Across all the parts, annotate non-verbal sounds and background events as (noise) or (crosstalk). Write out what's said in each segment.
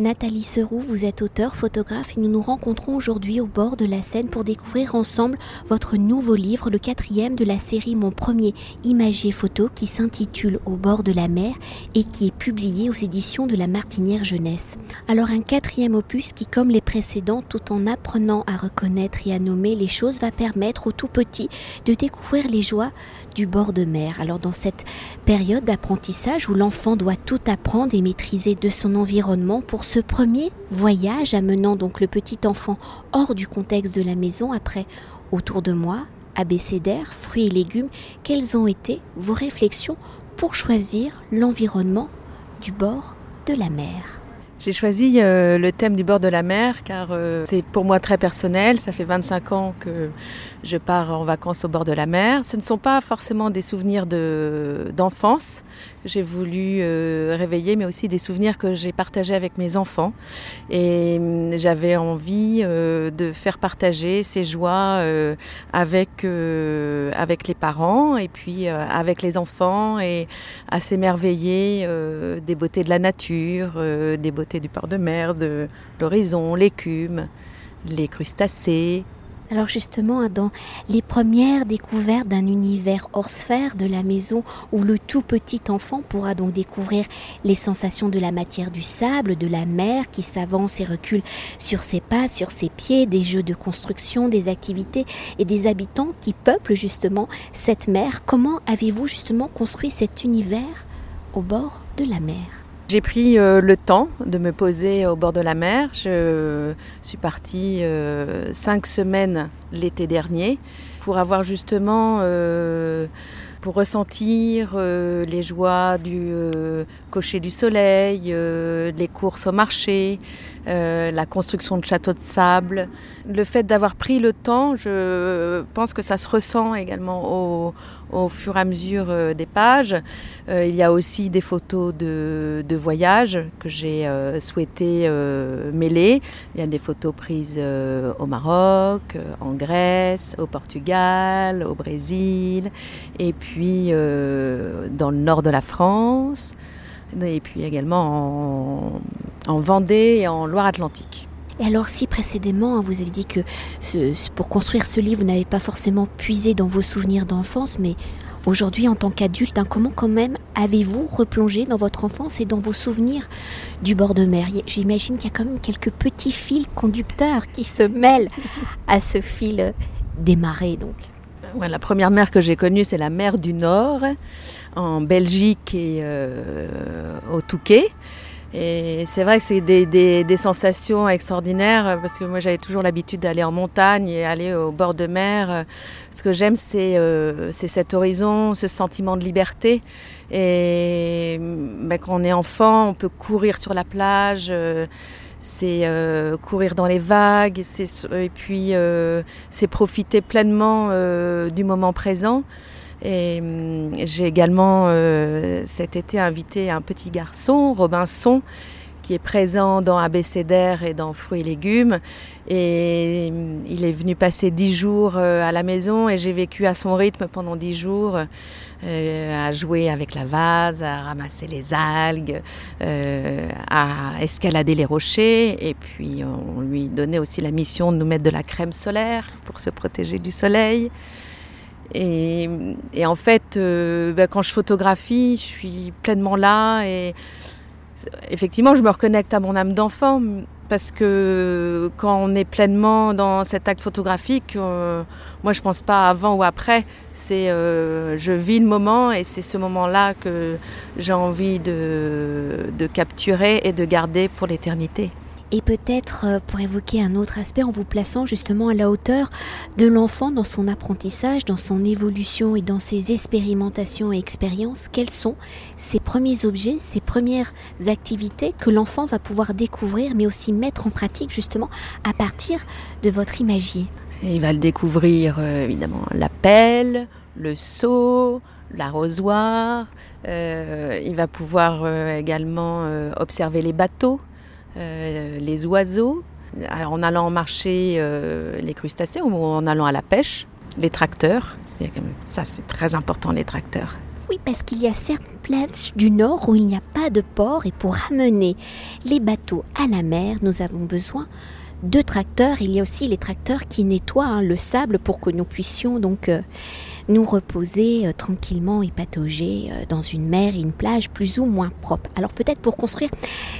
Nathalie Seroux, vous êtes auteur, photographe et nous nous rencontrons aujourd'hui au bord de la Seine pour découvrir ensemble votre nouveau livre, le quatrième de la série Mon premier imagier photo qui s'intitule Au bord de la mer et qui est publié aux éditions de la Martinière Jeunesse. Alors un quatrième opus qui, comme les précédents, tout en apprenant à reconnaître et à nommer les choses, va permettre aux tout petits de découvrir les joies du bord de mer. Alors dans cette période d'apprentissage où l'enfant doit tout apprendre et maîtriser de son environnement pour ce premier voyage amenant donc le petit enfant hors du contexte de la maison après autour de moi, abécédaire, fruits et légumes, quelles ont été vos réflexions pour choisir l'environnement du bord de la mer? J'ai choisi euh, le thème du bord de la mer car euh, c'est pour moi très personnel. Ça fait 25 ans que je pars en vacances au bord de la mer. Ce ne sont pas forcément des souvenirs d'enfance que j'ai voulu euh, réveiller, mais aussi des souvenirs que j'ai partagés avec mes enfants. Et hum, j'avais envie de faire partager ces joies avec, avec les parents et puis avec les enfants et à s'émerveiller des beautés de la nature, des beautés du port de mer, de l'horizon, l'écume, les crustacés, alors justement, dans les premières découvertes d'un univers hors sphère de la maison où le tout petit enfant pourra donc découvrir les sensations de la matière du sable, de la mer qui s'avance et recule sur ses pas, sur ses pieds, des jeux de construction, des activités et des habitants qui peuplent justement cette mer, comment avez-vous justement construit cet univers au bord de la mer? J'ai pris euh, le temps de me poser au bord de la mer. Je suis partie euh, cinq semaines l'été dernier pour avoir justement, euh, pour ressentir les joies du cocher du soleil, les courses au marché, la construction de châteaux de sable. Le fait d'avoir pris le temps, je pense que ça se ressent également au, au fur et à mesure euh, des pages. Euh, il y a aussi des photos de, de voyage que j'ai euh, souhaité mêler. Il y a des photos prises au Maroc, en Grèce, au Portugal, au Brésil, et puis dans le nord de la France, et puis également en, en Vendée et en Loire-Atlantique. Et alors si précédemment vous avez dit que pour construire ce livre, vous n'avez pas forcément puisé dans vos souvenirs d'enfance, mais aujourd'hui en tant qu'adulte, hein, comment quand même avez-vous replongé dans votre enfance et dans vos souvenirs du bord de mer? J'imagine qu'il y a quand même quelques petits fils conducteurs qui se mêlent à ce fil des marées. Donc. la première mer que j'ai connue, c'est la mer du Nord, en Belgique et euh, au Touquet. Et c'est vrai que c'est des, sensations extraordinaires parce que moi j'avais toujours l'habitude d'aller en montagne et aller au bord de mer. Ce que j'aime c'est euh, cet horizon, ce sentiment de liberté. Et ben, quand on est enfant, on peut courir sur la plage. Euh, c'est euh, courir dans les vagues, et puis c'est profiter pleinement du moment présent. Et hum, j'ai également euh, cet été invité un petit garçon, Robinson, qui est présent dans Abécédaire et dans Fruits et légumes. Et hum, il est venu passer dix jours euh, à la maison et j'ai vécu à son rythme pendant dix jours, euh, à jouer avec la vase, à ramasser les algues, à escalader les rochers. Et puis on lui donnait aussi la mission de nous mettre de la crème solaire pour se protéger du soleil. Et, en fait, euh, ben, quand je photographie, je suis pleinement là et effectivement, je me reconnecte à mon âme d'enfant parce que quand on est pleinement dans cet acte photographique, euh, moi je pense pas avant ou après. C'est euh, je vis le moment et c'est ce moment-là que j'ai envie de capturer et de garder pour l'éternité et peut-être euh, pour évoquer un autre aspect en vous plaçant justement à la hauteur de l'enfant dans son apprentissage, dans son évolution et dans ses expérimentations et expériences, quels sont ces premiers objets, ces premières activités que l'enfant va pouvoir découvrir mais aussi mettre en pratique justement à partir de votre imagier? Il va le découvrir euh, évidemment la pelle, le seau, l'arrosoir, euh, il va pouvoir également observer les bateaux, les oiseaux, en allant marcher euh, les crustacés ou en allant à la pêche, les tracteurs. Ça, c'est très important, les tracteurs. Oui, parce qu'il y a certaines plages du nord où il n'y a pas de port et pour ramener les bateaux à la mer, nous avons besoin de tracteurs. Il y a aussi les tracteurs qui nettoient hein, le sable pour que nous puissions donc euh, nous reposer euh, tranquillement et patauger euh, dans une mer et une plage plus ou moins propre. Alors peut-être pour construire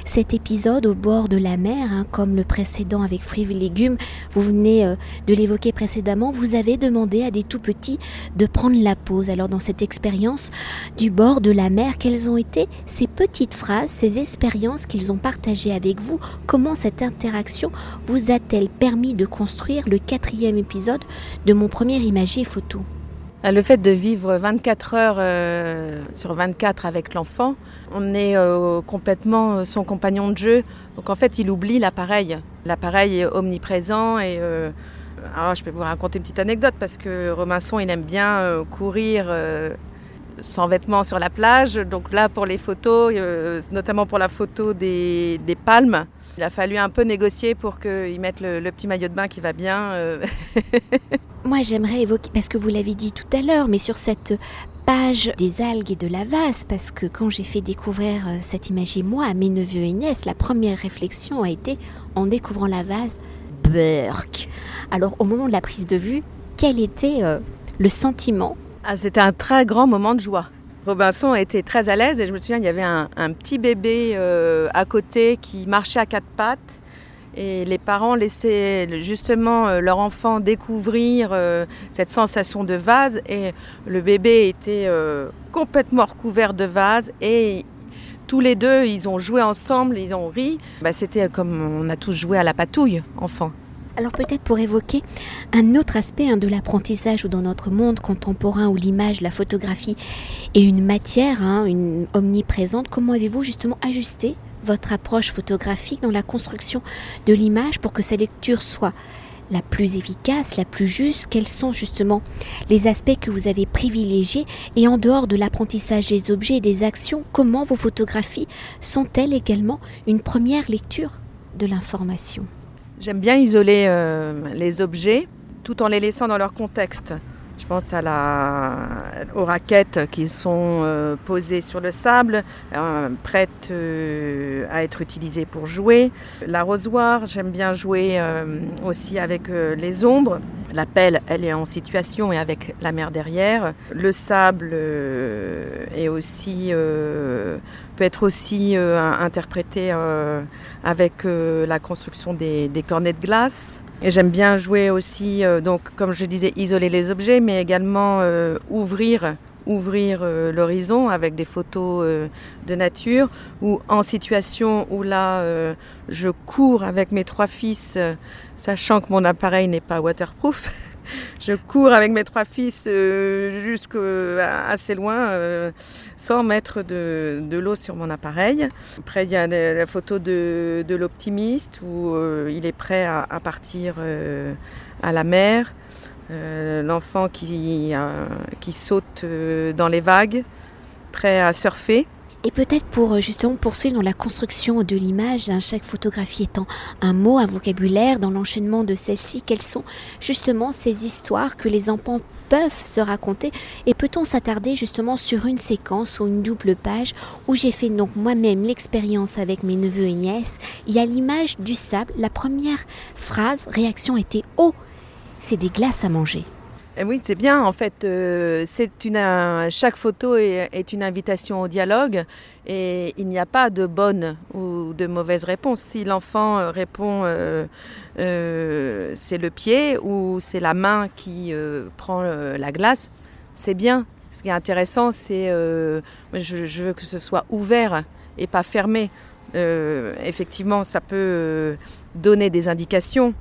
cet épisode au bord de la mer, hein, comme le précédent avec fruits et légumes, vous venez euh, de l'évoquer précédemment, vous avez demandé à des tout petits de prendre la pause. Alors dans cette expérience du bord de la mer, quelles ont été ces petites phrases, ces expériences qu'ils ont partagées avec vous? Comment cette interaction vous a-t-elle permis de construire le quatrième épisode de mon premier imagier photo? Le fait de vivre 24 heures euh, sur 24 avec l'enfant, on est euh, complètement euh, son compagnon de jeu. Donc en fait, il oublie l'appareil. L'appareil est omniprésent et alors, je peux vous raconter une petite anecdote parce que Robinson, il aime bien courir sans vêtements sur la plage. Donc là, pour les photos, notamment pour la photo des, des, palmes, il a fallu un peu négocier pour qu'il mette le, petit maillot de bain qui va bien. (laughs) Moi, j'aimerais évoquer, parce que vous l'avez dit tout à l'heure, mais sur cette page des algues et de la vase, parce que quand j'ai fait découvrir euh, cette image moi à mes neveux et nièces, la première réflexion a été, en découvrant la vase, Burk. Alors, au moment de la prise de vue, quel était euh, le sentiment ah, C'était un très grand moment de joie. Robinson était très à l'aise et je me souviens, il y avait un, petit bébé euh, à côté qui marchait à quatre pattes et les parents laissaient justement euh, leur enfant découvrir euh, cette sensation de vase. Et le bébé était complètement recouvert de vase. Et tous les deux, ils ont joué ensemble, ils ont ri. Bah, C'était comme on a tous joué à la patouille, enfant. Alors peut-être pour évoquer un autre aspect hein, de l'apprentissage ou dans notre monde contemporain où l'image, la photographie est une matière, hein, une omniprésente, comment avez-vous justement ajusté votre approche photographique dans la construction de l'image pour que sa lecture soit la plus efficace, la plus juste? Quels sont justement les aspects que vous avez privilégiés? Et en dehors de l'apprentissage des objets et des actions, comment vos photographies sont-elles également une première lecture de l'information? J'aime bien isoler euh, les objets tout en les laissant dans leur contexte. Je pense à la, aux raquettes qui sont euh, posées sur le sable, euh, prêtes à être utilisées pour jouer. L'arrosoir, j'aime bien jouer aussi avec les ombres. La pelle, elle est en situation et avec la mer derrière. Le sable est aussi, peut être aussi interprété avec la construction des, cornets de glace. Et j'aime bien jouer aussi, euh, donc comme je disais, isoler les objets, mais également euh, ouvrir, ouvrir euh, l'horizon avec des photos de nature ou en situation où là je cours avec mes trois fils, sachant que mon appareil n'est pas waterproof. (laughs) je cours avec mes trois fils euh, jusqu'à assez loin euh, sans mettre de, l'eau sur mon appareil. Après, il y a la photo de, l'optimiste où euh, il est prêt à, partir à la mer. L'enfant qui, qui saute dans les vagues, prêt à surfer. Et peut-être pour euh, justement poursuivre dans la construction de l'image, hein, chaque photographie étant un mot, un vocabulaire, dans l'enchaînement de celle-ci, quelles sont justement ces histoires que les enfants peuvent se raconter? Et peut-on s'attarder justement sur une séquence ou une double page où j'ai fait donc moi-même l'expérience avec mes neveux et nièces? Il y a l'image du sable, la première phrase, réaction était Oh, c'est des glaces à manger. Eh oui, c'est bien. En fait, euh, une, chaque photo est, une invitation au dialogue et il n'y a pas de bonne ou de mauvaise réponse. Si l'enfant euh, répond euh, c'est le pied ou c'est la main qui prend la glace, c'est bien. Ce qui est intéressant, c'est je, je, veux que ce soit ouvert et pas fermé. effectivement, ça peut donner des indications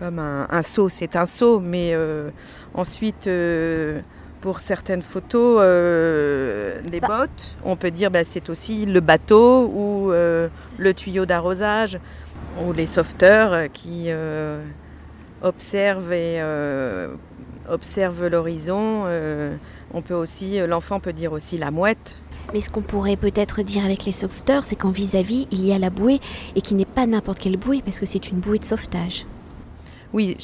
comme un, un saut, c'est un saut, mais euh, ensuite, euh, pour certaines photos, euh, les bah. bottes, on peut dire bah, c'est aussi le bateau ou le tuyau d'arrosage ou les sauveteurs qui observent et observent l'horizon. on peut aussi, l'enfant peut dire aussi la mouette. Mais ce qu'on pourrait peut-être dire avec les sauveteurs, c'est qu'en vis-à-vis, il y a la bouée et qui n'est pas n'importe quelle bouée parce que c'est une bouée de sauvetage. Oui,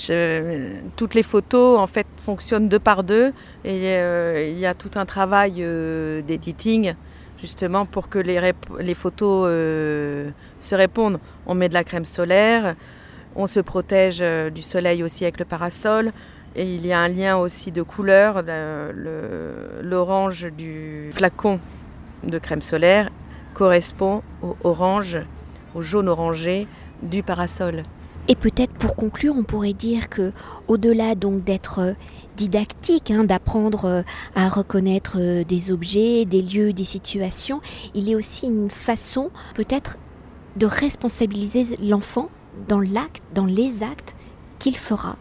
toutes les photos en fait fonctionnent deux par deux et euh, il y a tout un travail euh, d'editing justement pour que les, les photos euh, se répondent. On met de la crème solaire, on se protège du soleil aussi avec le parasol et il y a un lien aussi de couleur. L'orange du flacon de crème solaire correspond au orange, au jaune orangé du parasol. Et peut-être pour conclure, on pourrait dire que au-delà donc d'être euh, didactique, hein, d'apprendre euh, à reconnaître euh, des objets, des lieux, des situations, il est aussi une façon peut-être de responsabiliser l'enfant dans l'acte, dans les actes qu'il fera,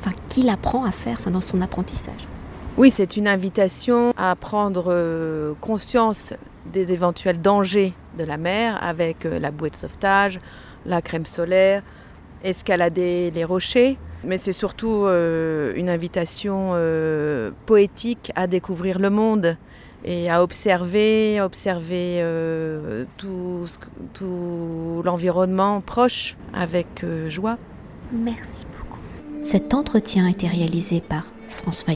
enfin qu'il apprend à faire, enfin dans son apprentissage. Oui, c'est une invitation à prendre conscience des éventuels dangers de la mer avec la bouée de sauvetage, la crème solaire, escalader les rochers, mais c'est surtout euh, une invitation euh, poétique à découvrir le monde et à observer, observer euh, tout, l'environnement proche avec joie. Merci beaucoup. Cet entretien a été réalisé par François